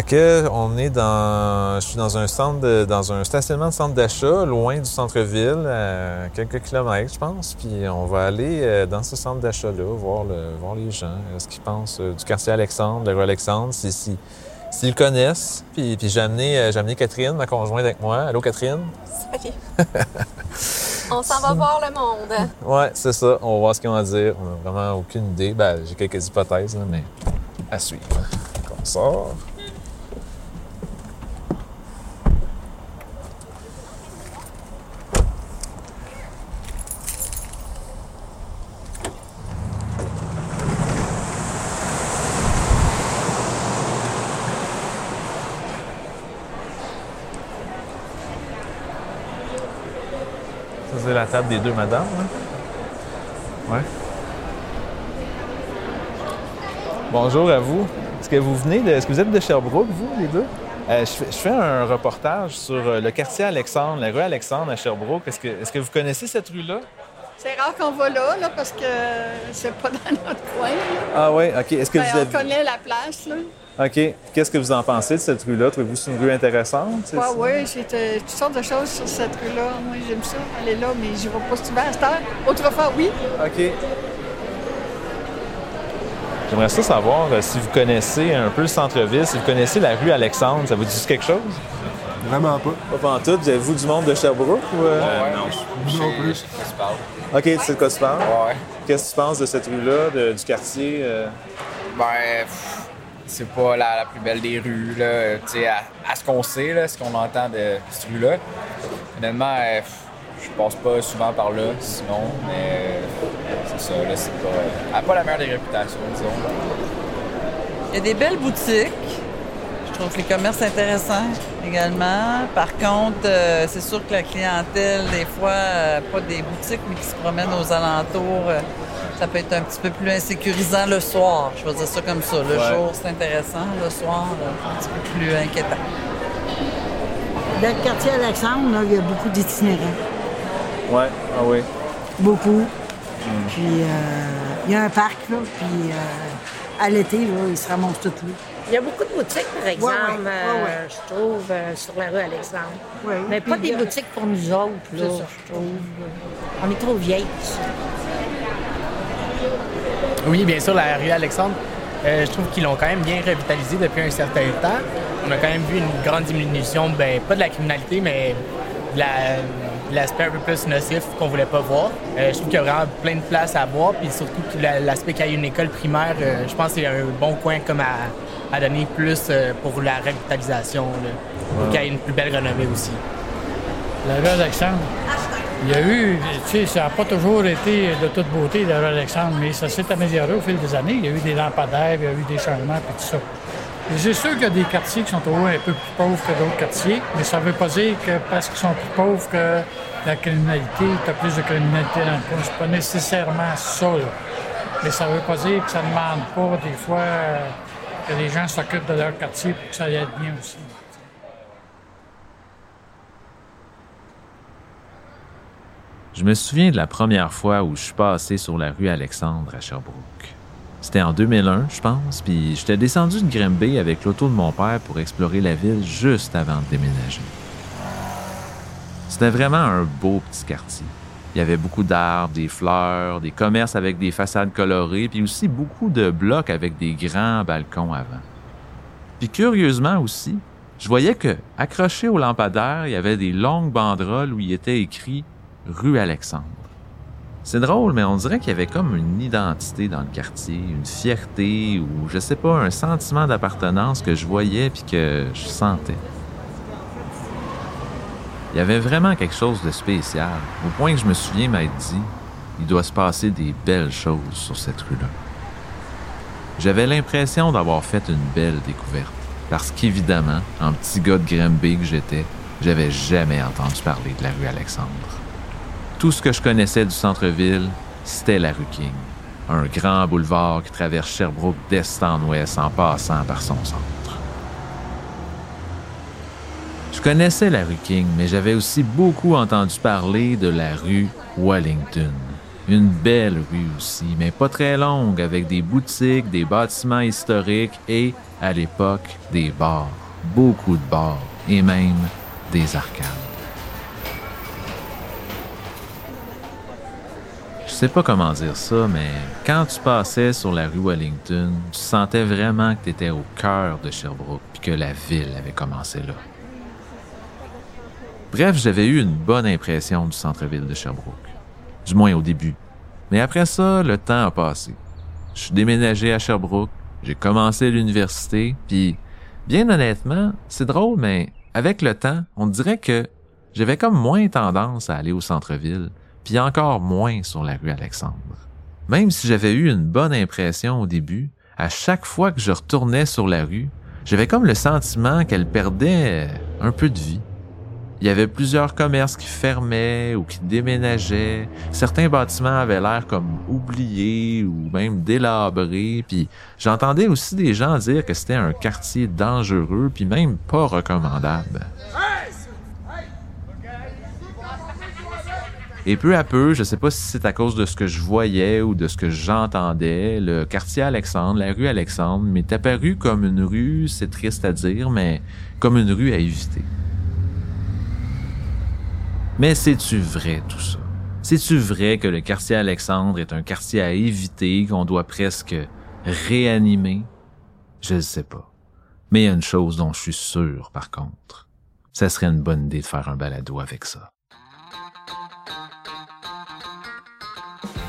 Fait que on est dans. Je suis dans un centre de- dans un stationnement de centre d'achat, loin du centre-ville, à quelques kilomètres, je pense. Puis on va aller euh, dans ce centre d'achat-là, voir, le, voir les gens, euh, ce qu'ils pensent euh, du quartier Alexandre, de la rue Alexandre, si, si- s'ils le connaissent. Puis, puis j'ai amené, j'ai amené Catherine, ma conjointe, avec moi. Allô, Catherine? OK. On s'en va voir le monde. Ouais, c'est ça. On va voir ce qu'ils ont à dire. On n'a vraiment aucune idée. Ben, j'ai quelques hypothèses, là, mais à suivre. On sort. Table des deux madames. hein? Ouais. Bonjour à vous. Est-ce que vous venez de. Est-ce que vous êtes de Sherbrooke, vous, les deux? Euh, je, fais, je fais un reportage sur euh, le quartier Alexandre, la rue Alexandre à Sherbrooke. Est-ce que, est-ce que vous connaissez cette rue-là? C'est rare qu'on va là, là, parce que c'est pas dans notre coin. là. Ah oui, OK. Est-ce que Ben, vous on avez. connaît la place. Là. OK. Qu'est-ce que vous en pensez de cette rue-là? Trouvez-vous que c'est une rue intéressante? c'est Ouais, oui, j'ai euh, toutes sortes de choses sur cette rue-là. Moi, j'aime ça, aller là, mais je vais pas souvent à cette heure. Autrefois, oui. OK. J'aimerais ça savoir euh, si vous connaissez un peu le centre-ville, si vous connaissez la rue Alexandre, ça vous dit quelque chose? Vraiment pas. Pas pantoute. Vous avez-vous du monde de Sherbrooke ou... euh? Non plus. OK, tu sais de quoi tu parles? Ouais. Qu'est-ce que tu penses de cette rue-là, du quartier? euh? Ben, pff, c'est pas la, plus belle des rues, là. À, à ce qu'on sait, là, ce qu'on entend de cette rue-là. Honnêtement, euh, je passe pas souvent par là, sinon, mais euh, c'est ça, là, c'est pas. Elle a pas la meilleure des réputations, disons. Il y a des belles boutiques. Je trouve les commerces intéressants également. Par contre, euh, c'est sûr que la clientèle, des fois, euh, pas des boutiques, mais qui se promènent aux alentours, euh, ça peut être un petit peu plus insécurisant le soir. Je vais dire ça comme ça. Le Ouais. jour, c'est intéressant. Le soir, euh, un petit peu plus inquiétant. Dans le quartier Alexandre, là, il y a beaucoup d'itinérants. Ouais, ah oui. Beaucoup. Puis euh, il y a un parc, là, puis euh, à l'été, là, ils se ramassent tous là. Il y a beaucoup de boutiques, par exemple, ouais, ouais, euh, ouais. je trouve, euh, sur la rue Alexandre. Ouais. Mais pas des boutiques pour nous autres, là, C'est ça. je trouve. On est trop vieilles. Oui, bien sûr, la rue Alexandre, euh, je trouve qu'ils l'ont quand même bien revitalisée depuis un certain temps. On a quand même vu une grande diminution, ben, pas de la criminalité, mais de la- de l'aspect un peu plus nocif qu'on voulait pas voir. Euh, je trouve qu'il y a vraiment plein de place à voir, puis surtout l'aspect qu'il y a une école primaire, euh, je pense que c'est un bon coin comme à, à donner plus euh, pour la revitalisation, là, pour qu'il y ait une plus belle renommée aussi. La rue Alexandre. Il y a eu, tu sais, ça n'a pas toujours été de toute beauté, la Alexandre, mais ça s'est amélioré au fil des années. Il y a eu des lampadaires, il y a eu des changements, puis tout ça. C'est sûr qu'il y a des quartiers qui sont moins un peu plus pauvres que d'autres quartiers, mais ça ne veut pas dire que parce qu'ils sont plus pauvres que la criminalité, tu as plus de criminalité dans le coin. C'est pas nécessairement ça, là. Mais ça ne veut pas dire que ça ne demande pas, des fois, que les gens s'occupent de leur quartier pour que ça aille bien aussi. Je me souviens de la première fois où je suis passé sur la rue Alexandre à Sherbrooke. C'était en 2001, je pense, puis j'étais descendu de Grimby avec l'auto de mon père pour explorer la ville juste avant de déménager. C'était vraiment un beau petit quartier. Il y avait beaucoup d'arbres, des fleurs, des commerces avec des façades colorées, puis aussi beaucoup de blocs avec des grands balcons avant. Puis curieusement aussi, je voyais que, accrochés au lampadaire, il y avait des longues banderoles où il était écrit rue Alexandre. C'est drôle, mais on dirait qu'il y avait comme une identité dans le quartier, une fierté ou, je sais pas, un sentiment d'appartenance que je voyais puis que je sentais. Il y avait vraiment quelque chose de spécial, au point que je me souviens m'être dit, il doit se passer des belles choses sur cette rue-là. J'avais l'impression d'avoir fait une belle découverte, parce qu'évidemment, en petit gars de Granby que j'étais, j'avais jamais entendu parler de la rue Alexandre. Tout ce que je connaissais du centre-ville, c'était la rue King. Un grand boulevard qui traverse Sherbrooke d'est en ouest en passant par son centre. Je connaissais la rue King, mais j'avais aussi beaucoup entendu parler de la rue Wellington. Une belle rue aussi, mais pas très longue, avec des boutiques, des bâtiments historiques et, à l'époque, des bars. Beaucoup de bars et même des arcades. Sais pas comment dire ça, mais quand tu passais sur la rue Wellington, tu sentais vraiment que tu étais au cœur de Sherbrooke puis que la ville avait commencé là. Bref, j'avais eu une bonne impression du centre-ville de Sherbrooke. Du moins au début. Mais après ça, le temps a passé. Je suis déménagé à Sherbrooke, j'ai commencé l'université, puis bien honnêtement, c'est drôle, mais avec le temps, on dirait que j'avais comme moins tendance à aller au centre-ville, puis encore moins sur la rue Alexandre. Même si j'avais eu une bonne impression au début, à chaque fois que je retournais sur la rue, j'avais comme le sentiment qu'elle perdait un peu de vie. Il y avait plusieurs commerces qui fermaient ou qui déménageaient. Certains bâtiments avaient l'air comme oubliés ou même délabrés. Puis j'entendais aussi des gens dire que c'était un quartier dangereux puis même pas recommandable. Et peu à peu, je sais pas si c'est à cause de ce que je voyais ou de ce que j'entendais, le quartier Alexandre, la rue Alexandre, m'est apparu comme une rue, c'est triste à dire, mais comme une rue à éviter. Mais c'est-tu vrai tout ça? C'est-tu vrai que le quartier Alexandre est un quartier à éviter, qu'on doit presque réanimer? Je ne sais pas. Mais il y a une chose dont je suis sûr, par contre. Ça serait une bonne idée de faire un balado avec ça.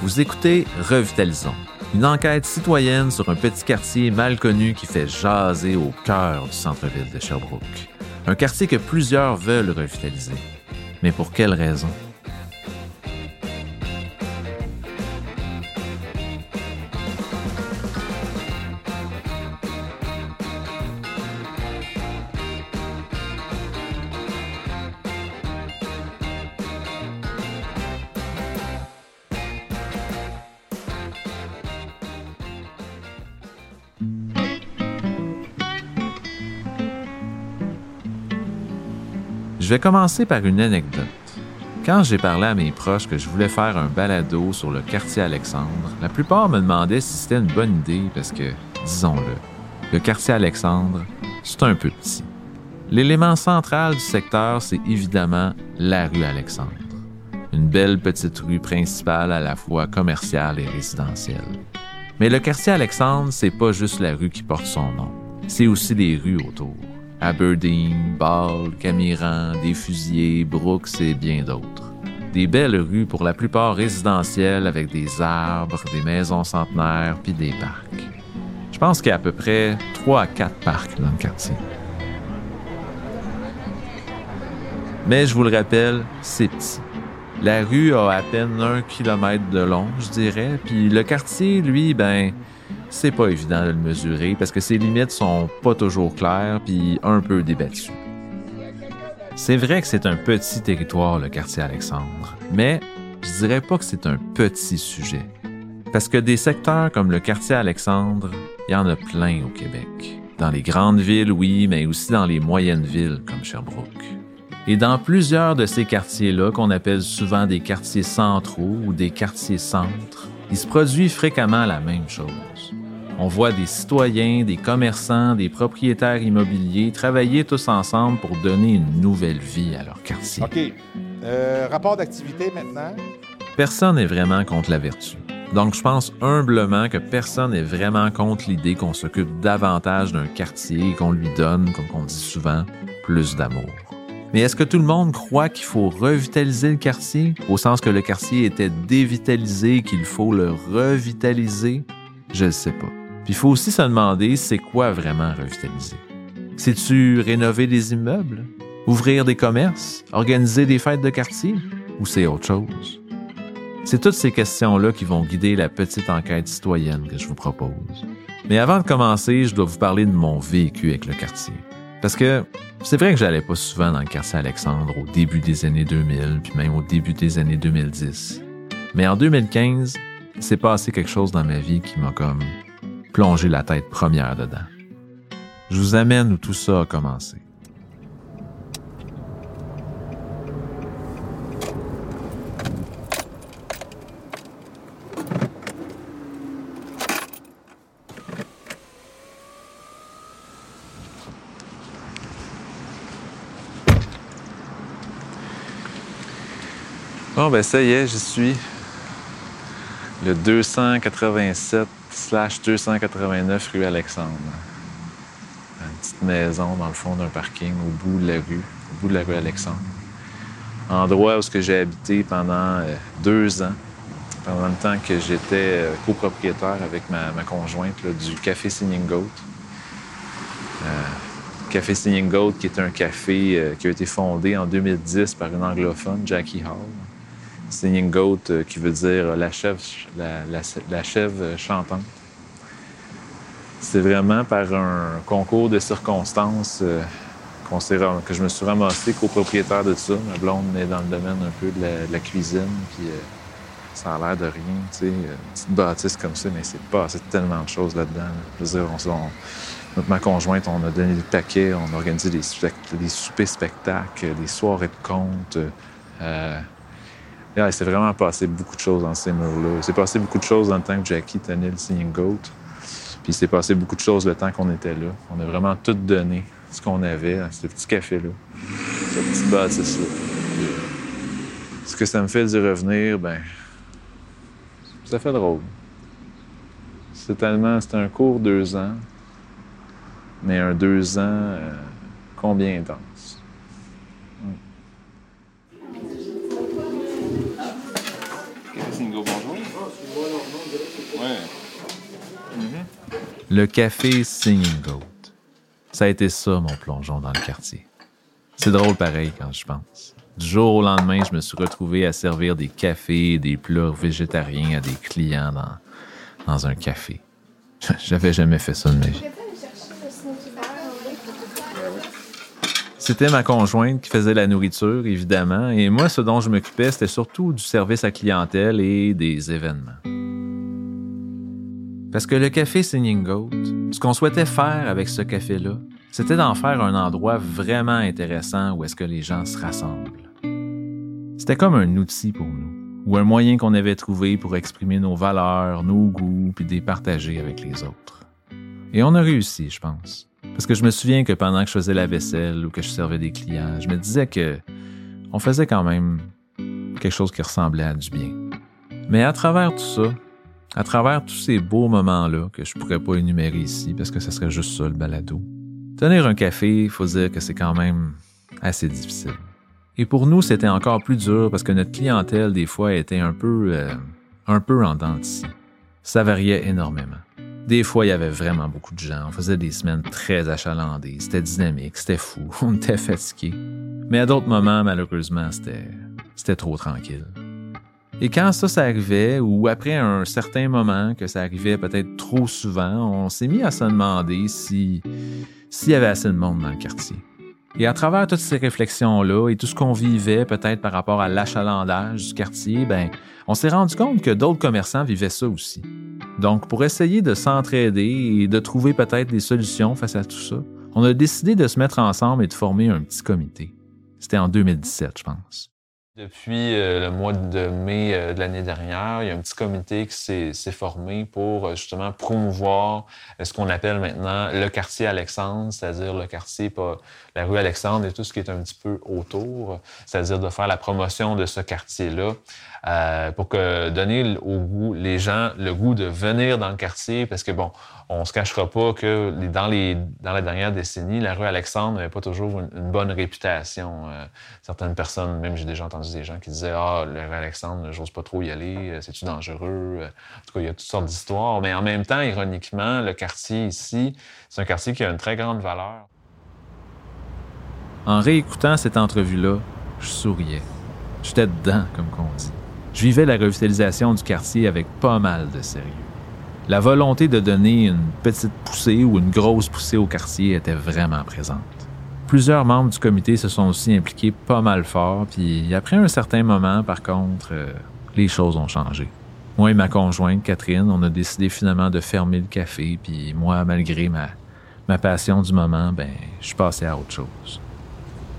Vous écoutez Revitalisons, une enquête citoyenne sur un petit quartier mal connu qui fait jaser au cœur du centre-ville de Sherbrooke. Un quartier que plusieurs veulent revitaliser. Mais pour quelle raison? Vais commencer par une anecdote. Quand j'ai parlé à mes proches que je voulais faire un balado sur le quartier Alexandre, la plupart me demandaient si c'était une bonne idée parce que, disons-le, le quartier Alexandre, c'est un peu petit. L'élément central du secteur, c'est évidemment la rue Alexandre. Une belle petite rue principale à la fois commerciale et résidentielle. Mais le quartier Alexandre, c'est pas juste la rue qui porte son nom, c'est aussi les rues autour. Aberdeen, Ball, Camiran, des Fusiliers, Brooks et bien d'autres. Des belles rues pour la plupart résidentielles avec des arbres, des maisons centenaires puis des parcs. Je pense qu'il y a à peu près 3 à 4 parcs dans le quartier. Mais je vous le rappelle, c'est petit. La rue a à peine un kilomètre de long, je dirais, puis le quartier, lui, ben, c'est pas évident de le mesurer parce que ses limites sont pas toujours claires puis un peu débattues. C'est vrai que c'est un petit territoire, le quartier Alexandre, mais je dirais pas que c'est un petit sujet. Parce que des secteurs comme le quartier Alexandre, il y en a plein au Québec. Dans les grandes villes, oui, mais aussi dans les moyennes villes comme Sherbrooke. Et dans plusieurs de ces quartiers-là, qu'on appelle souvent des quartiers centraux ou des quartiers centres, il se produit fréquemment la même chose. On voit des citoyens, des commerçants, des propriétaires immobiliers travailler tous ensemble pour donner une nouvelle vie à leur quartier. OK. Euh, rapport d'activité maintenant? Personne n'est vraiment contre la vertu. Donc, je pense humblement que personne n'est vraiment contre l'idée qu'on s'occupe davantage d'un quartier et qu'on lui donne, comme on dit souvent, plus d'amour. Mais est-ce que tout le monde croit qu'il faut revitaliser le quartier, au sens que le quartier était dévitalisé et qu'il faut le revitaliser? Je ne sais pas. Il faut aussi se demander c'est quoi vraiment revitaliser? C'est-tu rénover des immeubles? Ouvrir des commerces? Organiser des fêtes de quartier? Ou c'est autre chose? C'est toutes ces questions-là qui vont guider la petite enquête citoyenne que je vous propose. Mais avant de commencer, je dois vous parler de mon vécu avec le quartier. Parce que c'est vrai que j'allais pas souvent dans le quartier Alexandre au début des années 2000, puis même au début des années 2010. Mais en 2015, c'est passé quelque chose dans ma vie qui m'a comme plonger la tête première dedans. Je vous amène où tout ça a commencé. Bon, ben ça y est, j'y suis. Le 287 slash 289 rue Alexandre. Une petite maison dans le fond d'un parking au bout de la rue, au bout de la rue Alexandre. Endroit où j'ai habité pendant euh, deux ans, pendant le temps que j'étais euh, copropriétaire avec ma, conjointe du Café Singing Goat. Euh, Café Singing Goat, qui est un café qui a été fondé en 2010 par une anglophone, Jackie Hall. Singing Goat, euh, qui veut dire la chèvre, la, chèvre chantante. C'est vraiment par un concours de circonstances euh, que je me suis ramassé copropriétaire de ça. Ma blonde est dans le domaine un peu de la, cuisine, puis euh, ça a l'air de rien, tu sais, une petite bâtisse comme ça, mais c'est pas, c'est tellement de choses là-dedans. là. Je veux dire, on, notre- ma conjointe, on a donné des paquets, on a organisé des, des soupers spectacles, des soirées de contes. Yeah, il s'est vraiment passé beaucoup de choses dans ces murs-là. Il s'est passé beaucoup de choses dans le temps que Jackie tenait le Singing Goat. Puis il s'est passé beaucoup de choses le temps qu'on était là. On a vraiment tout donné, ce qu'on avait, ce petit café-là, cette petite bâtisse-là. Ce que ça me fait d'y revenir, ben, ça fait drôle. C'est tellement, c'est un court deux ans, mais un deux ans euh, combien intense. Le café Singing Goat. Ça a été ça, mon plongeon dans le quartier. C'est drôle pareil quand je pense. Du jour au lendemain, je me suis retrouvé à servir des cafés des plats végétariens à des clients dans, dans un café. J'avais jamais fait ça de ma vie. C'était ma conjointe qui faisait la nourriture, évidemment, et moi, ce dont je m'occupais, c'était surtout du service à clientèle et des événements. Parce que le café Singing Goat, ce qu'on souhaitait faire avec ce café-là, c'était d'en faire un endroit vraiment intéressant où est-ce que les gens se rassemblent. C'était comme un outil pour nous, ou un moyen qu'on avait trouvé pour exprimer nos valeurs, nos goûts, puis les partager avec les autres. Et on a réussi, je pense. Parce que je me souviens que pendant que je faisais la vaisselle ou que je servais des clients, je me disais que on faisait quand même quelque chose qui ressemblait à du bien. Mais à travers tout ça, à travers tous ces beaux moments-là que je pourrais pas énumérer ici parce que ce serait juste ça le balado, tenir un café, il faut dire que c'est quand même assez difficile. Et pour nous, c'était encore plus dur parce que notre clientèle, des fois, était un peu, euh, un peu en dents. Ça variait énormément. Des fois, il y avait vraiment beaucoup de gens. On faisait des semaines très achalandées. C'était dynamique, c'était fou. On était fatigués. Mais à d'autres moments, malheureusement, c'était, c'était trop tranquille. Et quand ça, ça arrivait, ou après un certain moment que ça arrivait peut-être trop souvent, on s'est mis à se demander si, s'il y avait assez de monde dans le quartier. Et à travers toutes ces réflexions-là et tout ce qu'on vivait peut-être par rapport à l'achalandage du quartier, ben, on s'est rendu compte que d'autres commerçants vivaient ça aussi. Donc, pour essayer de s'entraider et de trouver peut-être des solutions face à tout ça, on a décidé de se mettre ensemble et de former un petit comité. C'était en 2017, je pense. Depuis euh, le mois de mai euh, de l'année dernière, il y a un petit comité qui s'est formé pour euh, justement promouvoir ce qu'on appelle maintenant le quartier Alexandre, c'est-à-dire le quartier, pas la rue Alexandre et tout ce qui est un petit peu autour, c'est-à-dire de faire la promotion de ce quartier-là euh, pour que donner au goût, les gens le goût de venir dans le quartier parce que bon, on se cachera pas que dans les dans la dernière décennie, la rue Alexandre n'avait pas toujours une, bonne réputation. Euh, certaines personnes, même j'ai déjà entendu des gens qui disaient ah la rue Alexandre, j'ose pas trop y aller, euh, c'est-tu dangereux. En tout cas, il y a toutes sortes d'histoires. Mais en même temps, ironiquement, le quartier ici, c'est un quartier qui a une très grande valeur. En réécoutant cette entrevue-là, je souriais. J'étais dedans, comme qu'on dit. Je vivais la revitalisation du quartier avec pas mal de sérieux. La volonté de donner une petite poussée ou une grosse poussée au quartier était vraiment présente. Plusieurs membres du comité se sont aussi impliqués pas mal fort, puis après un certain moment, par contre, euh, les choses ont changé. Moi et ma conjointe, Catherine, on a décidé finalement de fermer le café, puis moi, malgré ma, ma passion du moment, ben, je suis passé à autre chose.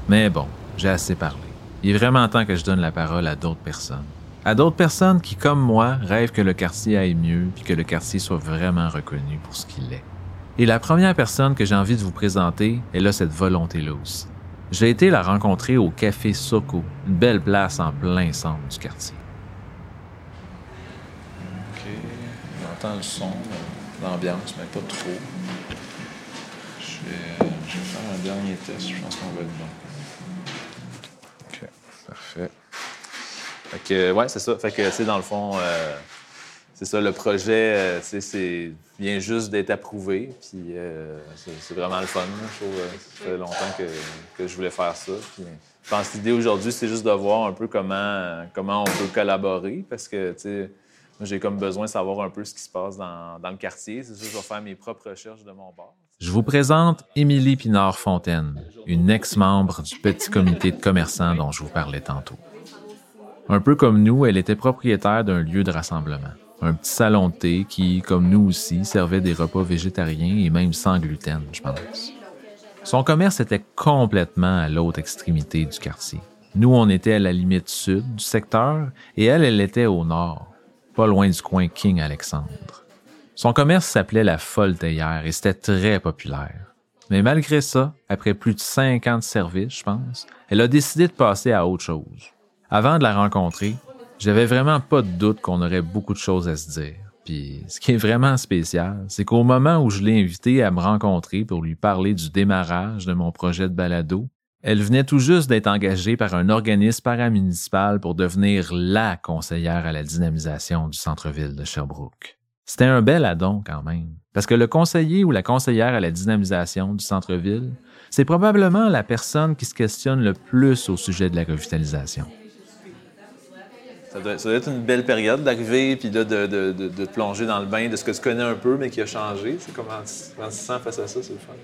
Mais bon, j'ai assez parlé. Il est vraiment temps que je donne la parole à d'autres personnes. À d'autres personnes qui, comme moi, rêvent que le quartier aille mieux puis que le quartier soit vraiment reconnu pour ce qu'il est. Et la première personne que j'ai envie de vous présenter, elle a cette volonté-là. J'ai été la rencontrer au Café Soko, une belle place en plein centre du quartier. OK. On entend le son, l'ambiance, mais pas trop. Je vais faire un dernier test. Je pense qu'on va être bon. Fait que, ouais, c'est ça. Fait que, c'est dans le fond, euh, c'est ça, le projet, euh, tu c'est vient juste d'être approuvé. Puis euh, c'est vraiment le fun. Je trouve, euh, ça fait longtemps que, je voulais faire ça. Puis, je pense que l'idée aujourd'hui, c'est juste de voir un peu comment, comment on peut collaborer. Parce que, tu sais, j'ai comme besoin de savoir un peu ce qui se passe dans, dans le quartier. C'est sûr, je vais faire mes propres recherches de mon bord. Je vous présente Émilie Pinard-Fontaine, une ex-membre du petit comité de commerçants dont je vous parlais tantôt. Un peu comme nous, elle était propriétaire d'un lieu de rassemblement. Un petit salon de thé qui, comme nous aussi, servait des repas végétariens et même sans gluten, je pense. Son commerce était complètement à l'autre extrémité du quartier. Nous, on était à la limite sud du secteur et elle, elle était au nord, pas loin du coin King Alexandre. Son commerce s'appelait la Folle Théière et c'était très populaire. Mais malgré ça, après plus de 50 services, je pense, elle a décidé de passer à autre chose. Avant de la rencontrer, j'avais vraiment pas de doute qu'on aurait beaucoup de choses à se dire. Puis ce qui est vraiment spécial, c'est qu'au moment où je l'ai invitée à me rencontrer pour lui parler du démarrage de mon projet de balado, elle venait tout juste d'être engagée par un organisme paramunicipal pour devenir la conseillère à la dynamisation du centre-ville de Sherbrooke. C'était un bel addon quand même, parce que le conseiller ou la conseillère à la dynamisation du centre-ville, c'est probablement la personne qui se questionne le plus au sujet de la revitalisation. Ça doit, ça doit être une belle période d'arriver puis de, de, de, de plonger dans le bain de ce que tu connais un peu, mais qui a changé. C'est comment, comment tu te sens face à ça? C'est le fun.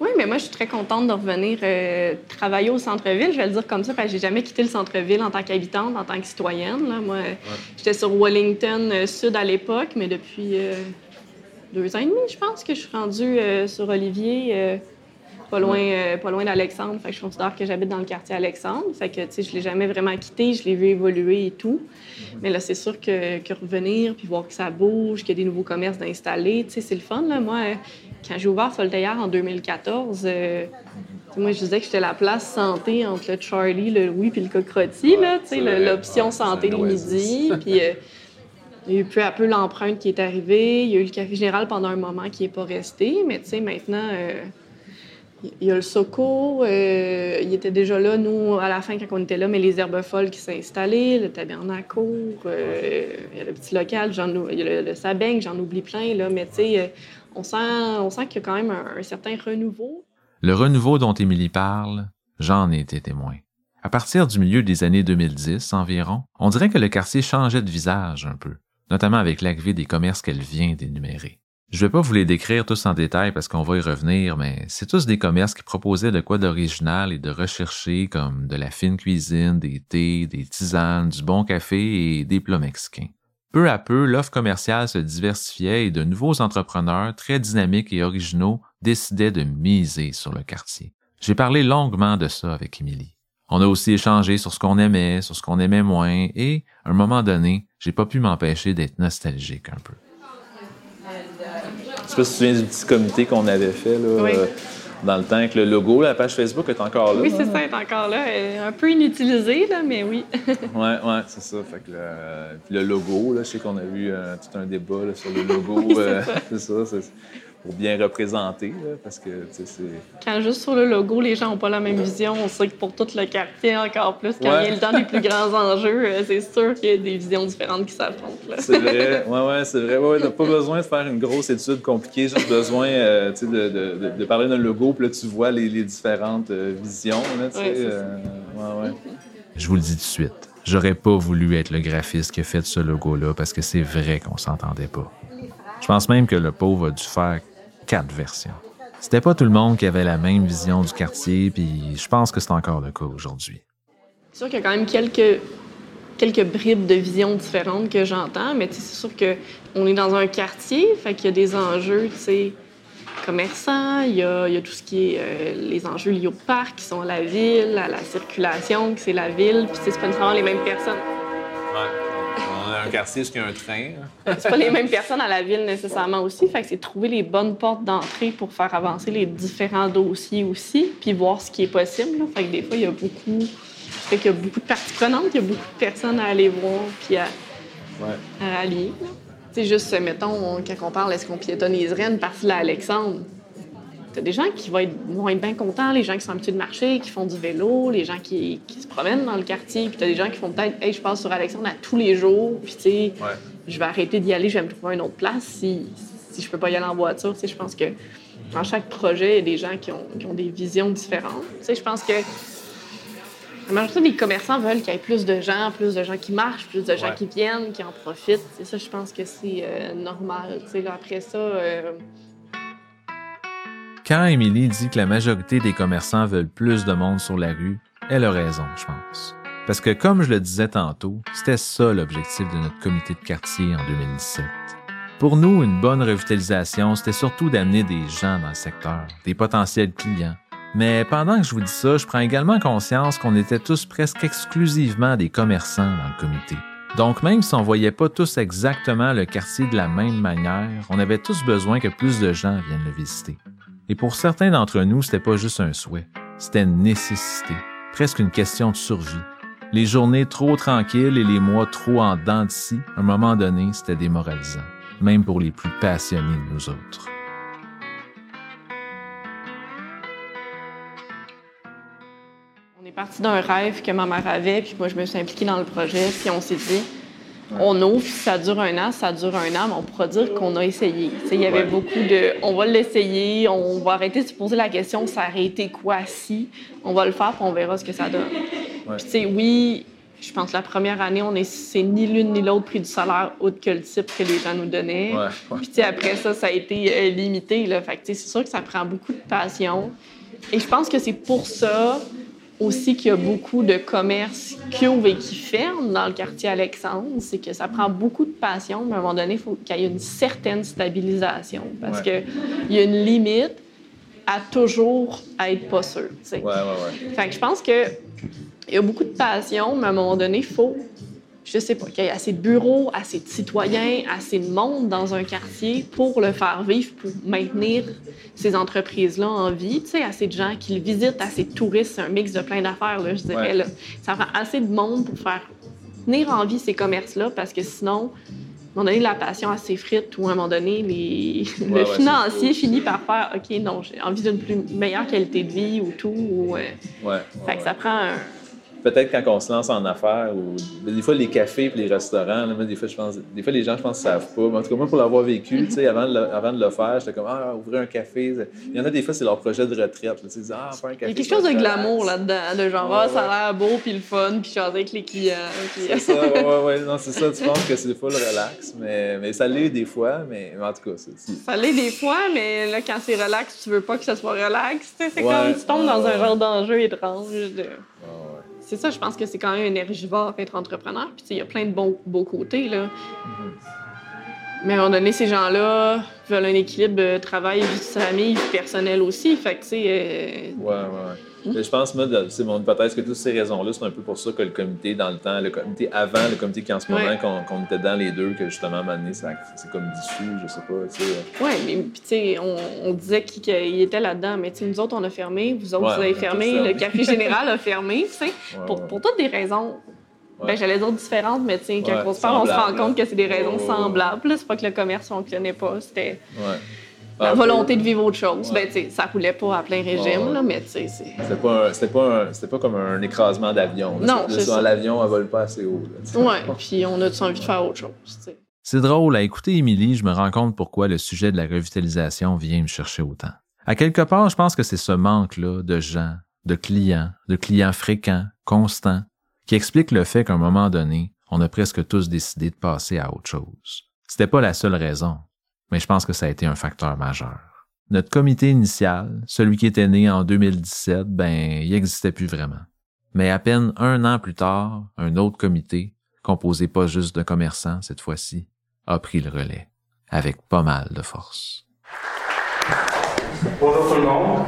Oui, mais moi, je suis très contente de revenir euh, travailler au centre-ville. Je vais le dire comme ça, parce que j'ai jamais quitté le centre-ville en tant qu'habitante, en tant que citoyenne. là. Moi, j'étais sur Wellington euh, Sud à l'époque, mais depuis euh, deux ans et demi, je pense, que je suis rendue sur Olivier, pas loin, euh, pas loin d'Alexandre. Fait que je considère que j'habite dans le quartier Alexandre. Fait que, tu sais, je l'ai jamais vraiment quitté. Je l'ai vu évoluer et tout. Mais là, c'est sûr que, que revenir, puis voir que ça bouge, qu'il y a des nouveaux commerces d'installer, tu sais, c'est le fun, là. Moi, quand j'ai ouvert Foltaillère en 2014, euh, moi, je disais que j'étais la place santé entre le Charlie, le Louis puis le Cocrotti, là, tu sais, l'option Ouais, santé le midi. Puis euh, il y a eu peu à peu l'empreinte qui est arrivée. Il y a eu le Café Général pendant un moment qui n'est pas resté, mais tu sais, maintenant... euh, il y a le Soco, euh, il était déjà là, nous, à la fin, quand on était là, mais les herbes folles qui s'est installé, le tabernacle, euh, le petit local, le, le Sabeng, j'en oublie plein, là, mais tu sais, euh, on sent, on sent qu'il y a quand même un, un certain renouveau. Le renouveau dont Émilie parle, j'en ai été témoin. À partir du milieu des années 2010 environ, on dirait que le quartier changeait de visage un peu, notamment avec l'arrivée des commerces qu'elle vient d'énumérer. Je vais pas vous les décrire tous en détail parce qu'on va y revenir, mais c'est tous des commerces qui proposaient de quoi d'original et de recherché comme de la fine cuisine, des thés, des tisanes, du bon café et des plats mexicains. Peu à peu, l'offre commerciale se diversifiait et de nouveaux entrepreneurs très dynamiques et originaux décidaient de miser sur le quartier. J'ai parlé longuement de ça avec Émilie. On a aussi échangé sur ce qu'on aimait, sur ce qu'on aimait moins, et, à un moment donné, j'ai pas pu m'empêcher d'être nostalgique un peu. Je sais pas si tu te souviens du petit comité qu'on avait fait là, Oui. euh, dans le temps avec le logo. La page Facebook est encore là. Oui, c'est ça, elle est encore là, elle est un peu inutilisée, là, mais oui. Ouais, ouais, c'est ça. Fait que le, puis le logo, là, je sais qu'on a eu euh, tout un débat là, sur le logo. Oui, c'est euh, ça. pour bien représenter, là, parce que c'est. Quand juste sur le logo, les gens n'ont pas la même vision, on sait que pour tout le quartier, encore plus, quand Ouais. il y a le temps des plus grands enjeux, euh, c'est sûr qu'il y a des visions différentes qui s'affrontent. C'est vrai, ouais, ouais, c'est vrai. Ouais, t'as pas besoin de faire une grosse étude compliquée, juste besoin euh, de, de, de, de parler d'un logo, puis là, tu vois les, les différentes euh, visions. Là, euh, ouais, ouais. Je vous le dis tout de suite, j'aurais pas voulu être le graphiste qui a fait ce logo-là parce que c'est vrai qu'on s'entendait pas. Je pense même que le pauvre a dû faire quatre versions. C'était pas tout le monde qui avait la même vision du quartier, puis je pense que c'est encore le cas aujourd'hui. C'est sûr qu'il y a quand même quelques, quelques bribes de visions différentes que j'entends, mais c'est sûr qu'on est dans un quartier, fait qu'il y a des enjeux, tu sais, commerçants, il y a, il y a tout ce qui est euh, les enjeux liés au parc, qui sont à la ville, à la circulation, que c'est la ville, puis c'est pas nécessairement les mêmes personnes. Un quartier, est-ce qu'il y a un train? C'est pas les mêmes personnes à la ville nécessairement aussi. Fait que c'est trouver les bonnes portes d'entrée pour faire avancer les différents dossiers aussi, puis voir ce qui est possible. là. Fait que des fois, il y a beaucoup. Fait qu'il y a beaucoup de parties prenantes, il y a beaucoup de personnes à aller voir, puis à, à rallier. sais, juste, mettons, on- quand on parle, est-ce qu'on piétonniserait une partie de l'Alexandre? T'as des gens qui vont être, vont être bien contents, les gens qui sont habitués de marcher, qui font du vélo, les gens qui, qui se promènent dans le quartier, puis t'as des gens qui font peut-être, hey, je passe sur Alexandre à tous les jours, puis tu sais, je vais arrêter d'y aller, je vais me trouver une autre place si, si je peux pas y aller en voiture. Tu sais, je pense que dans chaque projet, il y a des gens qui ont, qui ont des visions différentes. Tu sais, je pense que la majorité des commerçants veulent qu'il y ait plus de gens, plus de gens qui marchent, plus de gens Ouais. qui viennent, qui en profitent. C'est ça, je pense que c'est euh, normal. Tu sais, après ça, euh, Quand Émilie dit que la majorité des commerçants veulent plus de monde sur la rue, elle a raison, je pense. Parce que comme je le disais tantôt, c'était ça l'objectif de notre comité de quartier en 2017. Pour nous, une bonne revitalisation, c'était surtout d'amener des gens dans le secteur, des potentiels clients. Mais pendant que je vous dis ça, je prends également conscience qu'on était tous presque exclusivement des commerçants dans le comité. Donc même si on voyait pas tous exactement le quartier de la même manière, on avait tous besoin que plus de gens viennent le visiter. Et pour certains d'entre nous, c'était pas juste un souhait, c'était une nécessité, presque une question de survie. Les journées trop tranquilles et les mois trop en dents de scie, à un moment donné, c'était démoralisant, même pour les plus passionnés de nous autres. on est parti d'un rêve que ma mère avait, puis moi, je me suis impliquée dans le projet, puis on s'est dit, on ouvre, ça dure un an, ça dure un an, mais on pourra dire qu'on a essayé. Il y avait Ouais. beaucoup de, on va l'essayer, on va arrêter de se poser la question, ça aurait été quoi si, on va le faire, puis on verra ce que ça donne. Ouais. Puis tu sais, oui, je pense que la première année, on est, c'est ni l'une ni l'autre prix du salaire autre que le type que les gens nous donnaient. Ouais. Puis après ça, ça a été euh, limité. Là. Fait c'est sûr que ça prend beaucoup de passion. Et je pense que c'est pour ça aussi qu'il y a beaucoup de commerces qui ouvrent et qui ferment dans le quartier Alexandre. C'est que ça prend beaucoup de passion, mais à un moment donné, il faut qu'il y ait une certaine stabilisation. Parce Ouais. qu'il y a une limite à toujours être pas sûr. Ouais, ouais, ouais. Fait que je pense que il y a beaucoup de passion, mais à un moment donné, il faut, je sais pas, qu'il y ait assez de bureaux, assez de citoyens, assez de monde dans un quartier pour le faire vivre, pour maintenir ces entreprises-là en vie. Tu sais, assez de gens qui le visitent, assez de touristes, c'est un mix de plein d'affaires, là, je dirais. Ouais. Là. Ça prend assez de monde pour faire tenir en vie ces commerces-là, parce que sinon, à un moment donné, la passion elle s'effrite ou à un moment donné, les... Ouais, le ouais, financier finit par faire OK, non, j'ai envie d'une plus meilleure qualité de vie ou tout. Ou, euh, Ouais. fait que ça prend un. Peut-être quand on se lance en affaires, ou des fois les cafés et les restaurants, là, moi, des fois, je pense, des fois les gens, je pense, ne savent pas. Mais en tout cas, moi, pour l'avoir vécu, tu sais, avant, de le- avant de le faire, j'étais comme, ah, ouvrir un café. Il y en a des fois, c'est leur projet de retraite. là. Ah, faire un Il café. y a quelque chose de glamour là-dedans, de genre, Ouais, ah, ça a l'air beau, puis le fun, puis jaser avec les clients. puis- C'est ça, ouais, non, c'est ça, tu penses que c'est full relax, mais, mais ça l'est des fois, mais, mais en tout cas, c'est. Ça l'est des fois, mais là, quand c'est relax, tu veux pas que ça soit relax. C'est Ouais, comme tu tombes dans un genre d'enjeu étrange. de- C'est ça, je pense que c'est quand même énergivore être entrepreneur. Puis, il y a plein de beaux, beaux côtés, là. Mais à un moment donné, ces gens-là veulent un équilibre euh, travail, vie de famille, vie personnelle aussi. Fait que, tu sais, euh, Ouais, ouais, ouais. Je pense, moi, c'est mon hypothèse que toutes ces raisons-là, c'est un peu pour ça que le comité, dans le temps, le comité avant, le comité qui en ce moment, Ouais. qu'on était dans les deux, que justement, à un moment donné, ça- c'est comme dissous, je sais pas, tu sais. Ouais, mais puis tu sais, on, on disait qu'il était là-dedans, mais tu sais, nous autres, on a fermé, vous autres, Ouais, vous avez fermé, le Café Général a fermé, tu sais, Ouais, pour, toutes des raisons. Ben, j'allais dire différentes, mais sais, quand Ouais, on se parle, on se rend compte que c'est des raisons semblables. C'est pas que le commerce fonctionnait pas, c'était Ouais. La volonté de vivre autre chose. Ouais. Ben, tu sais, ça roulait pas à plein régime, Ouais. là, mais tu sais, c'est. C'était pas, c'était pas, pas comme un écrasement d'avion. Non, c'est ça. L'avion, elle vole pas assez haut. là, tu sais. Ouais, puis on a-tu envie de faire autre chose. C'est drôle, à écouter Émilie, je me rends compte pourquoi le sujet de la revitalisation vient me chercher autant. À quelque part, je pense que c'est ce manque-là de gens, de clients, de clients fréquents, constants, qui explique le fait qu'à un moment donné, on a presque tous décidé de passer à autre chose. C'était pas la seule raison, mais je pense que ça a été un facteur majeur. Notre comité initial, celui qui était né en 2017, ben, il n'existait plus vraiment. Mais à peine un an plus tard, un autre comité, composé pas juste de commerçants cette fois-ci, a pris le relais, avec pas mal de force. Bonjour tout le monde.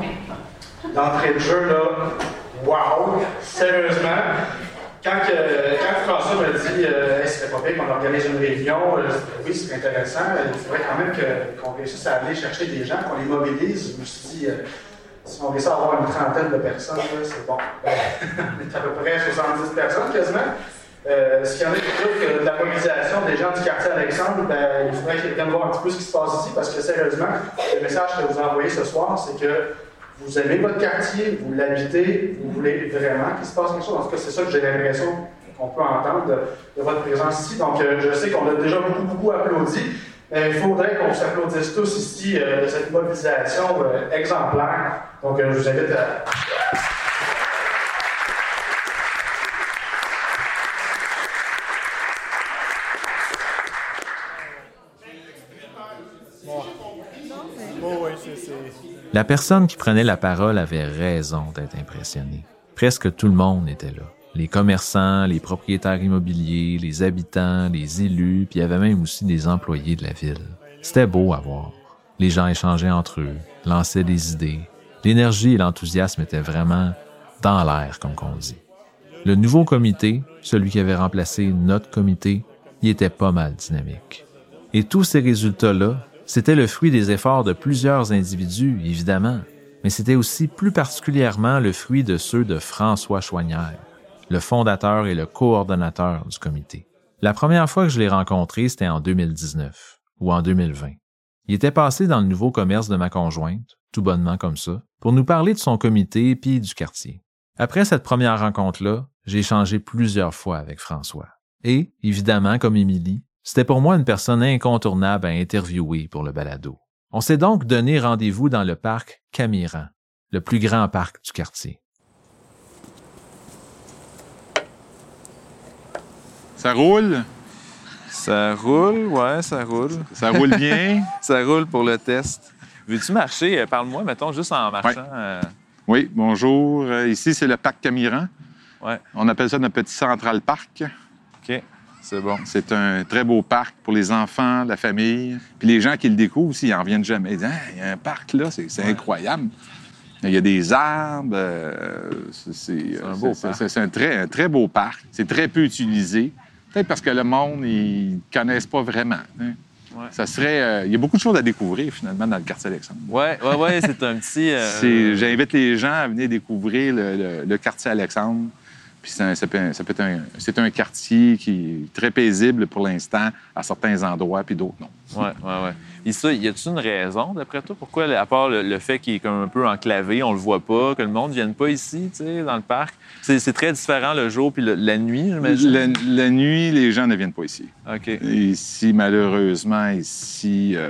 D'entrée de jeu, là, wow, sérieusement, quand, François m'a dit euh, Hey, ce serait pas bien qu'on organise une réunion, euh, oui, c'est intéressant, mais il faudrait quand même qu'on réussisse à aller chercher des gens, qu'on les mobilise. Je me suis dit, euh, si on réussit à avoir une trentaine de personnes, c'est bon. on est à peu près 70 personnes quasiment. Euh, ce qui en est pour dire que de la mobilisation des gens du quartier Alexandre, ben, il faudrait qu'ils viennent voir un petit peu ce qui se passe ici, parce que sérieusement, le message que vous envoyez ce soir, c'est que vous aimez votre quartier, vous l'habitez, vous voulez vraiment qu'il se passe quelque chose. En tout cas, c'est ça que j'ai l'impression qu'on peut entendre de, votre présence ici. Donc, euh, je sais qu'on a déjà beaucoup, beaucoup applaudi, mais il faudrait qu'on s'applaudisse tous ici euh, de cette mobilisation euh, exemplaire. Donc, je vous invite à. Oh, oui, c'est. c'est- La personne qui prenait la parole avait raison d'être impressionnée. Presque tout le monde était là. Les commerçants, les propriétaires immobiliers, les habitants, les élus, puis il y avait même aussi des employés de la ville. C'était beau à voir. Les gens échangeaient entre eux, lançaient des idées. L'énergie et l'enthousiasme étaient vraiment dans l'air, comme qu'on dit. Le nouveau comité, celui qui avait remplacé notre comité, y était pas mal dynamique. Et tous ces résultats-là, c'était le fruit des efforts de plusieurs individus, évidemment, mais c'était aussi plus particulièrement le fruit de ceux de François Choignard, le fondateur et le coordonnateur du comité. La première fois que je l'ai rencontré, c'était en 2019 ou en 2020. Il était passé dans le nouveau commerce de ma conjointe, tout bonnement comme ça, pour nous parler de son comité puis du quartier. Après cette première rencontre-là, j'ai échangé plusieurs fois avec François. Et, évidemment, comme Émilie, c'était pour moi une personne incontournable à interviewer pour le balado. On s'est donc donné rendez-vous dans le parc Camiran, le plus grand parc du quartier. Ça roule? Ça roule, ouais, ça roule. Ça roule bien? ça roule pour le test. Veux-tu marcher? Euh, Parle-moi, mettons, juste en marchant. euh, Oui, bonjour. Euh, Ici, c'est le parc Camiran. Ouais. On appelle ça notre petit Central Park. OK, c'est bon. C'est un très beau parc pour les enfants, la famille. Puis les gens qui le découvrent aussi, ils en reviennent jamais. Ils disent Ah, il y a un parc là, c'est incroyable. Il y a des arbres. euh, c'est- un beau c'est- parc. c'est- un très, un très beau parc. C'est très peu utilisé. Peut-être parce que le monde, ils ne connaissent pas vraiment. hein. Ouais. Ça serait. euh, il y a beaucoup de choses à découvrir, finalement, dans le quartier Alexandre. Ouais, ouais, ouais, c'est un petit. euh, J'invite les gens à venir découvrir le, le- le quartier Alexandre. Puis c'est un, ça peut- ça peut être un, c'est un quartier qui est très paisible pour l'instant à certains endroits, puis d'autres non. Ouais, ouais, ouais. Et ça, y a-tu une raison, d'après toi, pourquoi, à part le, le fait qu'il est comme un peu enclavé, on le voit pas, que le monde ne vienne pas ici, tu sais, dans le parc? C'est c'est très différent le jour puis le- la nuit, j'imagine? La, la nuit, les gens ne viennent pas ici. OK. Ici, malheureusement, ici, euh,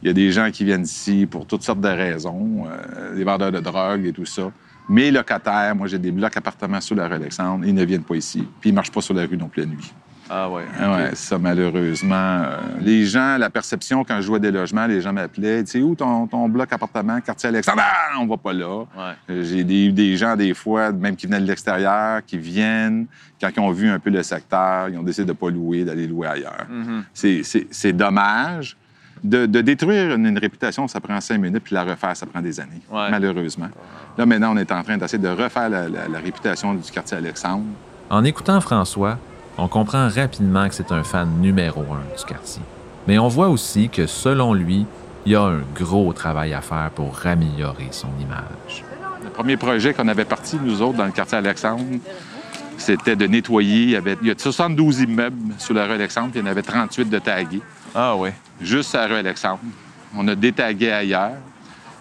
il y a des gens qui viennent ici pour toutes sortes de raisons, euh, des vendeurs de drogue et tout ça. Mes locataires, moi, j'ai des blocs appartements sur la rue Alexandre, ils ne viennent pas ici. Puis ils ne marchent pas sur la rue non plus la nuit. Ah ouais. Ah ouais, ça, malheureusement. euh, les gens, la perception, quand je jouais des logements, les gens m'appelaient, tu sais, où ton, ton bloc appartement, quartier Alexandre? Ah, on va pas là. Euh, J'ai eu des gens, des fois, même qui venaient de l'extérieur, qui viennent, quand ils ont vu un peu le secteur, ils ont décidé de pas louer, d'aller louer ailleurs. Mhm. C'est c'est dommage. De, de détruire une, une réputation, ça prend cinq minutes, puis la refaire, ça prend des années, malheureusement. Là, maintenant, on est en train d'essayer de refaire la, la- la réputation du quartier Alexandre. En écoutant François, on comprend rapidement que c'est un fan numéro un du quartier. Mais on voit aussi que, selon lui, il y a un gros travail à faire pour améliorer son image. Le premier projet qu'on avait parti, nous autres, dans le quartier Alexandre, c'était de nettoyer. Il y, avait, il y a 72 immeubles sur la rue Alexandre, puis il y en avait 38 de tagués. Ah oui. Juste à rue Alexandre. On a détagué ailleurs.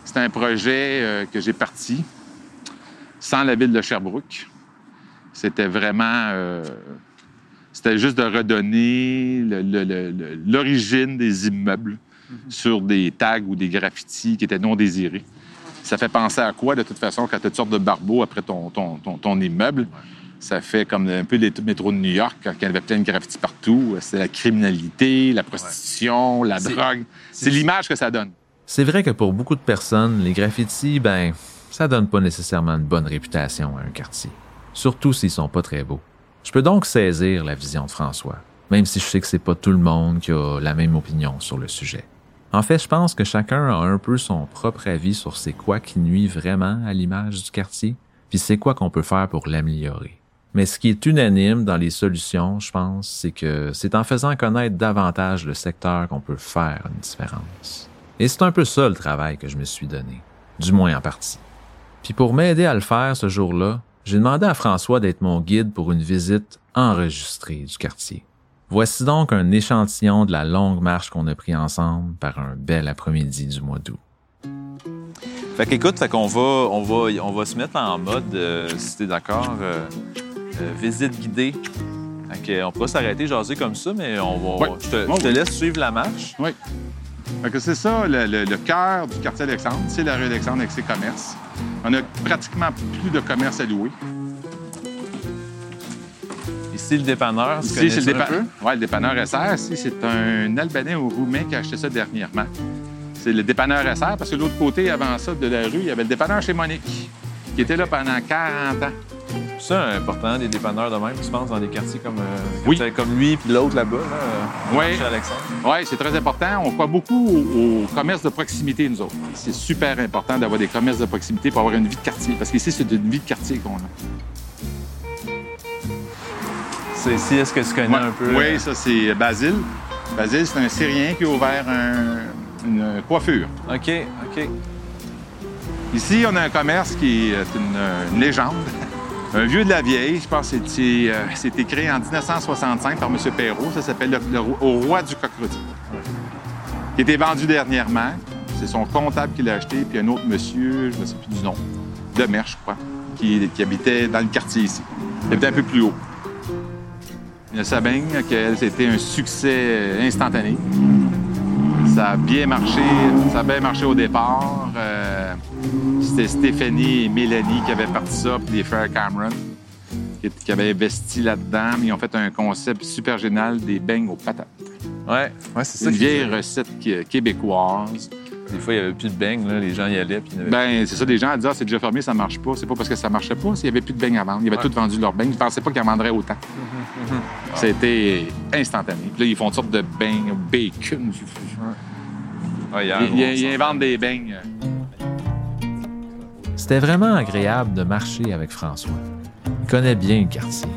C'est un projet euh, que j'ai parti sans la ville de Sherbrooke. C'était vraiment... euh, c'était juste de redonner l'origine des immeubles sur des tags ou des graffitis qui étaient non désirés. Ça fait penser à quoi, de toute façon, quand tu as toutes sortes de barbeaux après ton, ton, ton- ton immeuble? Ça fait comme un peu les métros de New York, quand il y avait plein de graffitis partout. C'est la criminalité, la prostitution, la drogue. C'est l'image que ça donne. C'est vrai que pour beaucoup de personnes, les graffitis, ben, ça donne pas nécessairement une bonne réputation à un quartier. Surtout s'ils sont pas très beaux. Je peux donc saisir la vision de François, même si je sais que c'est pas tout le monde qui a la même opinion sur le sujet. En fait, je pense que chacun a un peu son propre avis sur c'est quoi qui nuit vraiment à l'image du quartier, puis c'est quoi qu'on peut faire pour l'améliorer. Mais ce qui est unanime dans les solutions, je pense, c'est que c'est en faisant connaître davantage le secteur qu'on peut faire une différence. Et c'est un peu ça le travail que je me suis donné, du moins en partie. Puis pour m'aider à le faire ce jour-là, j'ai demandé à François d'être mon guide pour une visite enregistrée du quartier. Voici donc un échantillon de la longue marche qu'on a pris ensemble par un bel après-midi du mois d'août. Fait qu'écoute, fait qu'on va, on va, on va se mettre en mode, euh, si t'es d'accord, euh, visite guidée. Fait on pourra s'arrêter, jaser comme ça, mais on va, je te, je laisse suivre la marche. Oui. Fait que c'est ça, le, le- le cœur du quartier Alexandre, c'est la rue Alexandre avec ses commerces. On a pratiquement plus de commerces à louer. Ici, le dépanneur, Ici, c'est le, ouais, le dépanneur SR. Ici, c'est un Albanais ou Roumain qui a acheté ça dernièrement. C'est le dépanneur SR parce que de l'autre côté, avant ça, de la rue, il y avait le dépanneur chez Monique qui était là pendant 40 ans. C'est ça important, des dépanneurs de même, tu penses, dans des quartiers comme, euh, Oui. comme lui puis l'autre là-bas, là, euh, Oui. Alexandre. Oui, c'est très important. On croit beaucoup au, au commerce de proximité, nous autres. C'est super important d'avoir des commerces de proximité pour avoir une vie de quartier. Parce qu'ici, c'est une vie de quartier qu'on a. C'est ici, est-ce que tu connais Ouais. un peu? Oui, euh, ça, c'est Basile. Basile, c'est un Syrien qui a ouvert un- une coiffure. OK, OK. Ici, on a un commerce qui est une, une légende. Un vieux de la vieille, je pense que c'était euh, en 1965 par M. Perrault. Ça s'appelle le, le au roi du cockroach. Qui été vendu dernièrement. C'est son comptable qui l'a acheté, puis un autre monsieur, je ne sais plus du nom, de Mer, je crois, qui, habitait dans le quartier ici. Il habitait un peu plus haut. Il y a Sabine, qu'elle, c'était un succès instantané. Ça a bien marché. Ça a bien marché au départ. Euh, c'était Stéphanie et Mélanie qui avaient parti ça, puis les frères Cameron, qui, qui avaient investi là-dedans. Ils ont fait un concept super génial des beignes aux patates. Ouais, ouais c'est ça. Une vieille recette québécoise. Des fois, il n'y avait plus de beignes, là, les gens y allaient. Puis il y en avait Ben, c'est ça, les gens disaient, ah, c'est déjà fermé, ça marche pas. C'est pas parce que ça marchait pas, c'est qu'il y avait plus de beignes à vendre. Ils avaient Ouais. tous vendu leurs beignes. Ils pensaient pas qu'ils en vendraient autant. C'était instantané. Puis là, ils font une sorte de beignes, bacon. Ouais, hier, Ils, ils- ils inventent des beignes. C'était vraiment agréable de marcher avec François. Il connaît bien le quartier.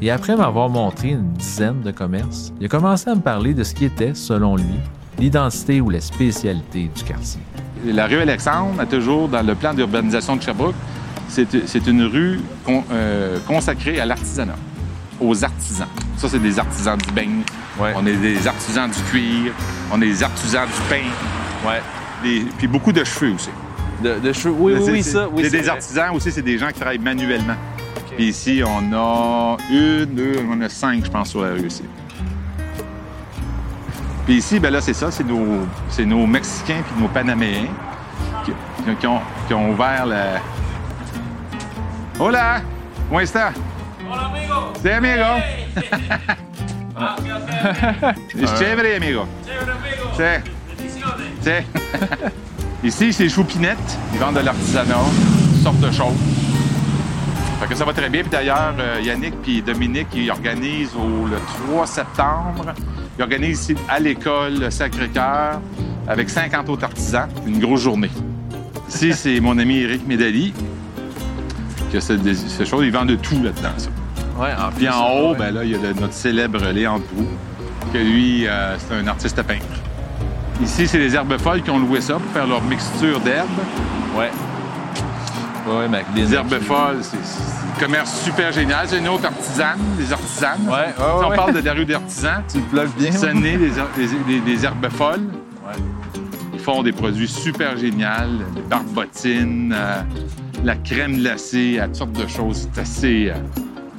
Et après m'avoir montré une dizaine de commerces, il a commencé à me parler de ce qui était, selon lui, l'identité ou la spécialité du quartier. La rue Alexandre a toujours, dans le plan d'urbanisation de Sherbrooke, c'est une rue con- euh, consacrée à l'artisanat, aux artisans. Ça, c'est des artisans du beigne. On est des artisans du cuir. On est des artisans du pain. Ouais. Des- puis beaucoup de cheveux aussi. De, cheveux, oui, oui, C'est- oui, c'est- ça. Oui, c'est c'est des vrai. artisans aussi, c'est des gens qui travaillent manuellement. Puis ici, on a une, deux, on a cinq, je pense, sur la rue ici. Puis ici, ben là, c'est ça, c'est nos, c'est nos Mexicains puis nos Panaméens qui, qui- qui ont, qui ont ouvert la... Hola! ¿Cómo está? Hola, amigo. Sí, amigo. Ah, ¿qué haces? Es chévere, amigo. Chévere, amigo. Sí. Bendiciones. Ici, c'est Choupinettes. Ils vendent de l'artisanat, toutes sortes de choses. Fait que ça va très bien. Puis d'ailleurs, euh, Yannick puis Dominique, ils organisent au, le 3 septembre, ils organisent ici à l'école le Sacré-Cœur avec 50 autres artisans, une grosse journée. Ici, c'est mon ami Eric Médali qui a cette, cette chose. Ils vendent de tout là-dedans, ça. Ouais, en Puis en haut, ouais. ben là, il y a le- notre célèbre Léandre Proux, que lui, euh, c'est un artiste peintre. Ici, c'est les herbes folles qui ont loué ça pour faire leur mixture d'herbes. Ouais. Ouais, mais Les herbes folles, c'est c'est un commerce super génial. C'est une autre artisane, des artisanes. Ouais, Si on parle de la rue des artisans. Tu le bien. Ce n'est des, her- des- des- des herbes folles. Ils font des produits super géniaux, des barbotines, euh, la crème glacée, toutes sortes de choses. C'est assez. euh,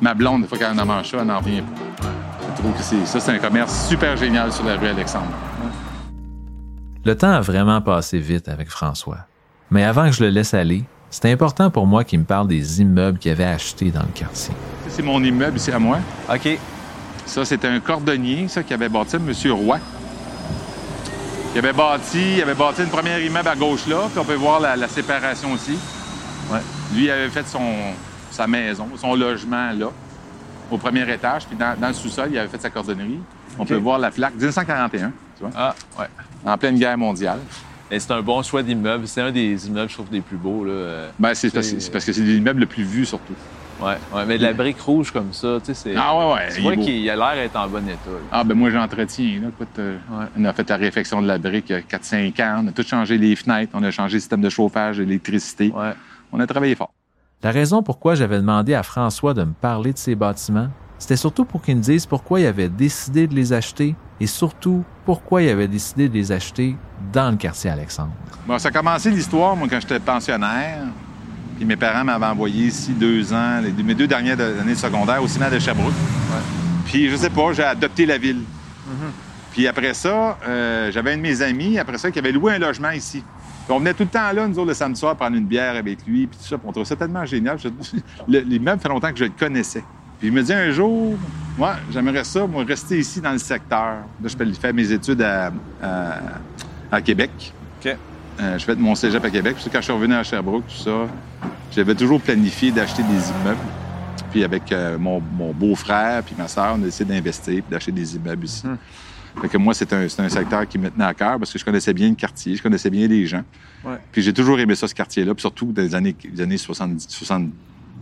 ma blonde, des fois qu'elle en mange ça, elle n'en revient pas. Je trouve que c'est, ça, c'est un commerce super génial sur la rue Alexandre. Le temps a vraiment passé vite avec François. Mais avant que je le laisse aller, c'était important pour moi qu'il me parle des immeubles qu'il avait achetés dans le quartier. Ça, c'est mon immeuble ici à moi. OK. Ça, c'est un cordonnier, ça, qui avait bâti, M. Roy. Il avait bâti, il avait bâti une première immeuble à gauche là, puis on peut voir la, la séparation aussi. Ouais. Lui, il avait fait son, sa maison, son logement là, au premier étage, puis dans, dans le sous-sol, il avait fait sa cordonnerie. On peut voir la plaque 1941, tu vois, Ah, ouais. En pleine guerre mondiale. Et c'est un bon choix d'immeuble. C'est un des immeubles, je trouve, des plus beaux. Là. euh. Ben, c'est parce, c'est parce que c'est l'immeuble le plus vu, surtout. Ouais, ouais, mais de la brique rouge comme ça, tu sais, c'est. Ah ouais, ouais, Tu vois qu'il a l'air d'être en bon état. là. Ah, ben moi, j'entretiens. Là. Écoute, euh, On a fait la réfection de la brique il y a 4-5 ans. On a tout changé les fenêtres. On a changé le système de chauffage, l'électricité. On a travaillé fort. La raison pourquoi j'avais demandé à François de me parler de ces bâtiments, c'était surtout pour qu'il me dise pourquoi il avait décidé de les acheter et surtout pourquoi il avait décidé de les acheter dans le quartier Alexandre? Bon, ça a commencé l'histoire, moi, quand j'étais pensionnaire. Puis mes parents m'avaient envoyé ici deux ans, les- mes deux dernières années de secondaire, au Sénat de Sherbrooke. Puis, je sais pas, j'ai adopté la ville. Puis après ça, euh, j'avais un de mes amis, après ça, qui avait loué un logement ici. Puis on venait tout le temps là, nous autres, le samedi soir, prendre une bière avec lui, puis tout ça. Puis on trouvait ça tellement génial. Je- L'immeuble fait longtemps que je le connaissais. Puis je me dis un jour, moi, j'aimerais ça, moi, rester ici dans le secteur. Là, je faire mes études à, à- à Québec. Euh, je fais mon cégep à Québec. Puis quand je suis revenu à Sherbrooke, tout ça, j'avais toujours planifié d'acheter des immeubles. Puis avec euh, mon, mon beau-frère puis ma sœur, on a décidé d'investir puis d'acheter des immeubles ici. Fait que moi, c'est un, un secteur qui me tenait à cœur parce que je connaissais bien le quartier, je connaissais bien les gens. Ouais. Puis j'ai toujours aimé ça, ce quartier-là. Puis surtout dans les années, les années 70,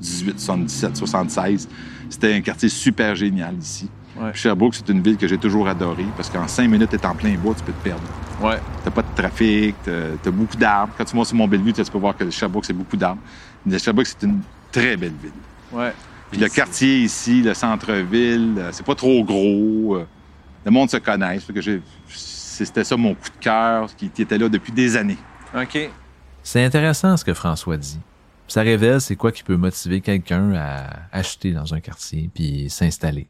78, 77, 76, c'était un quartier super génial ici. Puis Sherbrooke, c'est une ville que j'ai toujours adorée parce qu'en cinq minutes, t'es en plein bois, tu peux te perdre. Ouais. T'as pas de trafic, t'as as beaucoup d'arbres. Quand tu montes sur Mont-Bellevue, tu peux voir que Sherbrooke, c'est beaucoup d'arbres. Mais Sherbrooke, c'est une très belle ville. Ouais. Puis le quartier ici, le centre-ville, euh, c'est pas trop gros. euh, Le monde se connaît. C'était ça mon coup de cœur, qui, qui était là depuis des années. OK. C'est intéressant ce que François dit. Ça révèle c'est quoi qui peut motiver quelqu'un à acheter dans un quartier puis s'installer.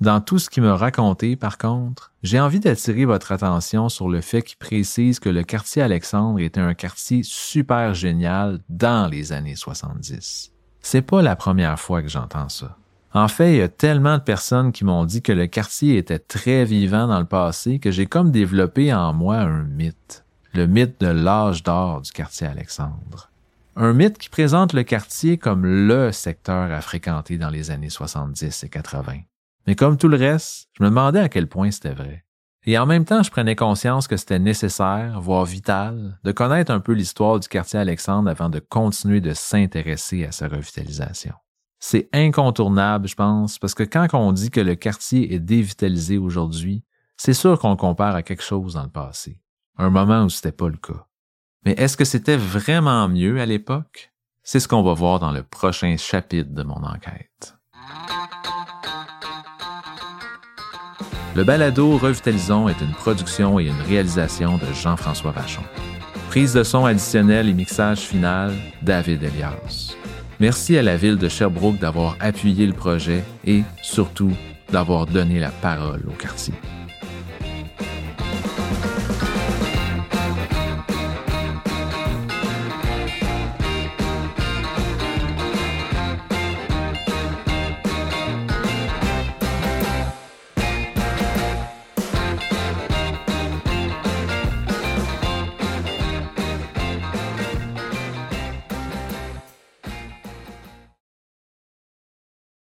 Dans tout ce qu'il m'a raconté, par contre, j'ai envie d'attirer votre attention sur le fait qu'il précise que le quartier Alexandre était un quartier super génial dans les années 70. C'est pas la première fois que j'entends ça. En fait, il y a tellement de personnes qui m'ont dit que le quartier était très vivant dans le passé que j'ai comme développé en moi un mythe. Le mythe de l'âge d'or du quartier Alexandre. Un mythe qui présente le quartier comme le secteur à fréquenter dans les années 70 et 80. Mais comme tout le reste, je me demandais à quel point c'était vrai. Et en même temps, je prenais conscience que c'était nécessaire, voire vital, de connaître un peu l'histoire du quartier Alexandre avant de continuer de s'intéresser à sa revitalisation. C'est incontournable, je pense, parce que quand on dit que le quartier est dévitalisé aujourd'hui, c'est sûr qu'on compare à quelque chose dans le passé. Un moment où c'était pas le cas. Mais est-ce que c'était vraiment mieux à l'époque? C'est ce qu'on va voir dans le prochain chapitre de mon enquête. Le balado Revitalisons est une production et une réalisation de Jean-François Vachon. Prise de son additionnelle et mixage final, David Elias. Merci à la ville de Sherbrooke d'avoir appuyé le projet et, surtout, d'avoir donné la parole au quartier.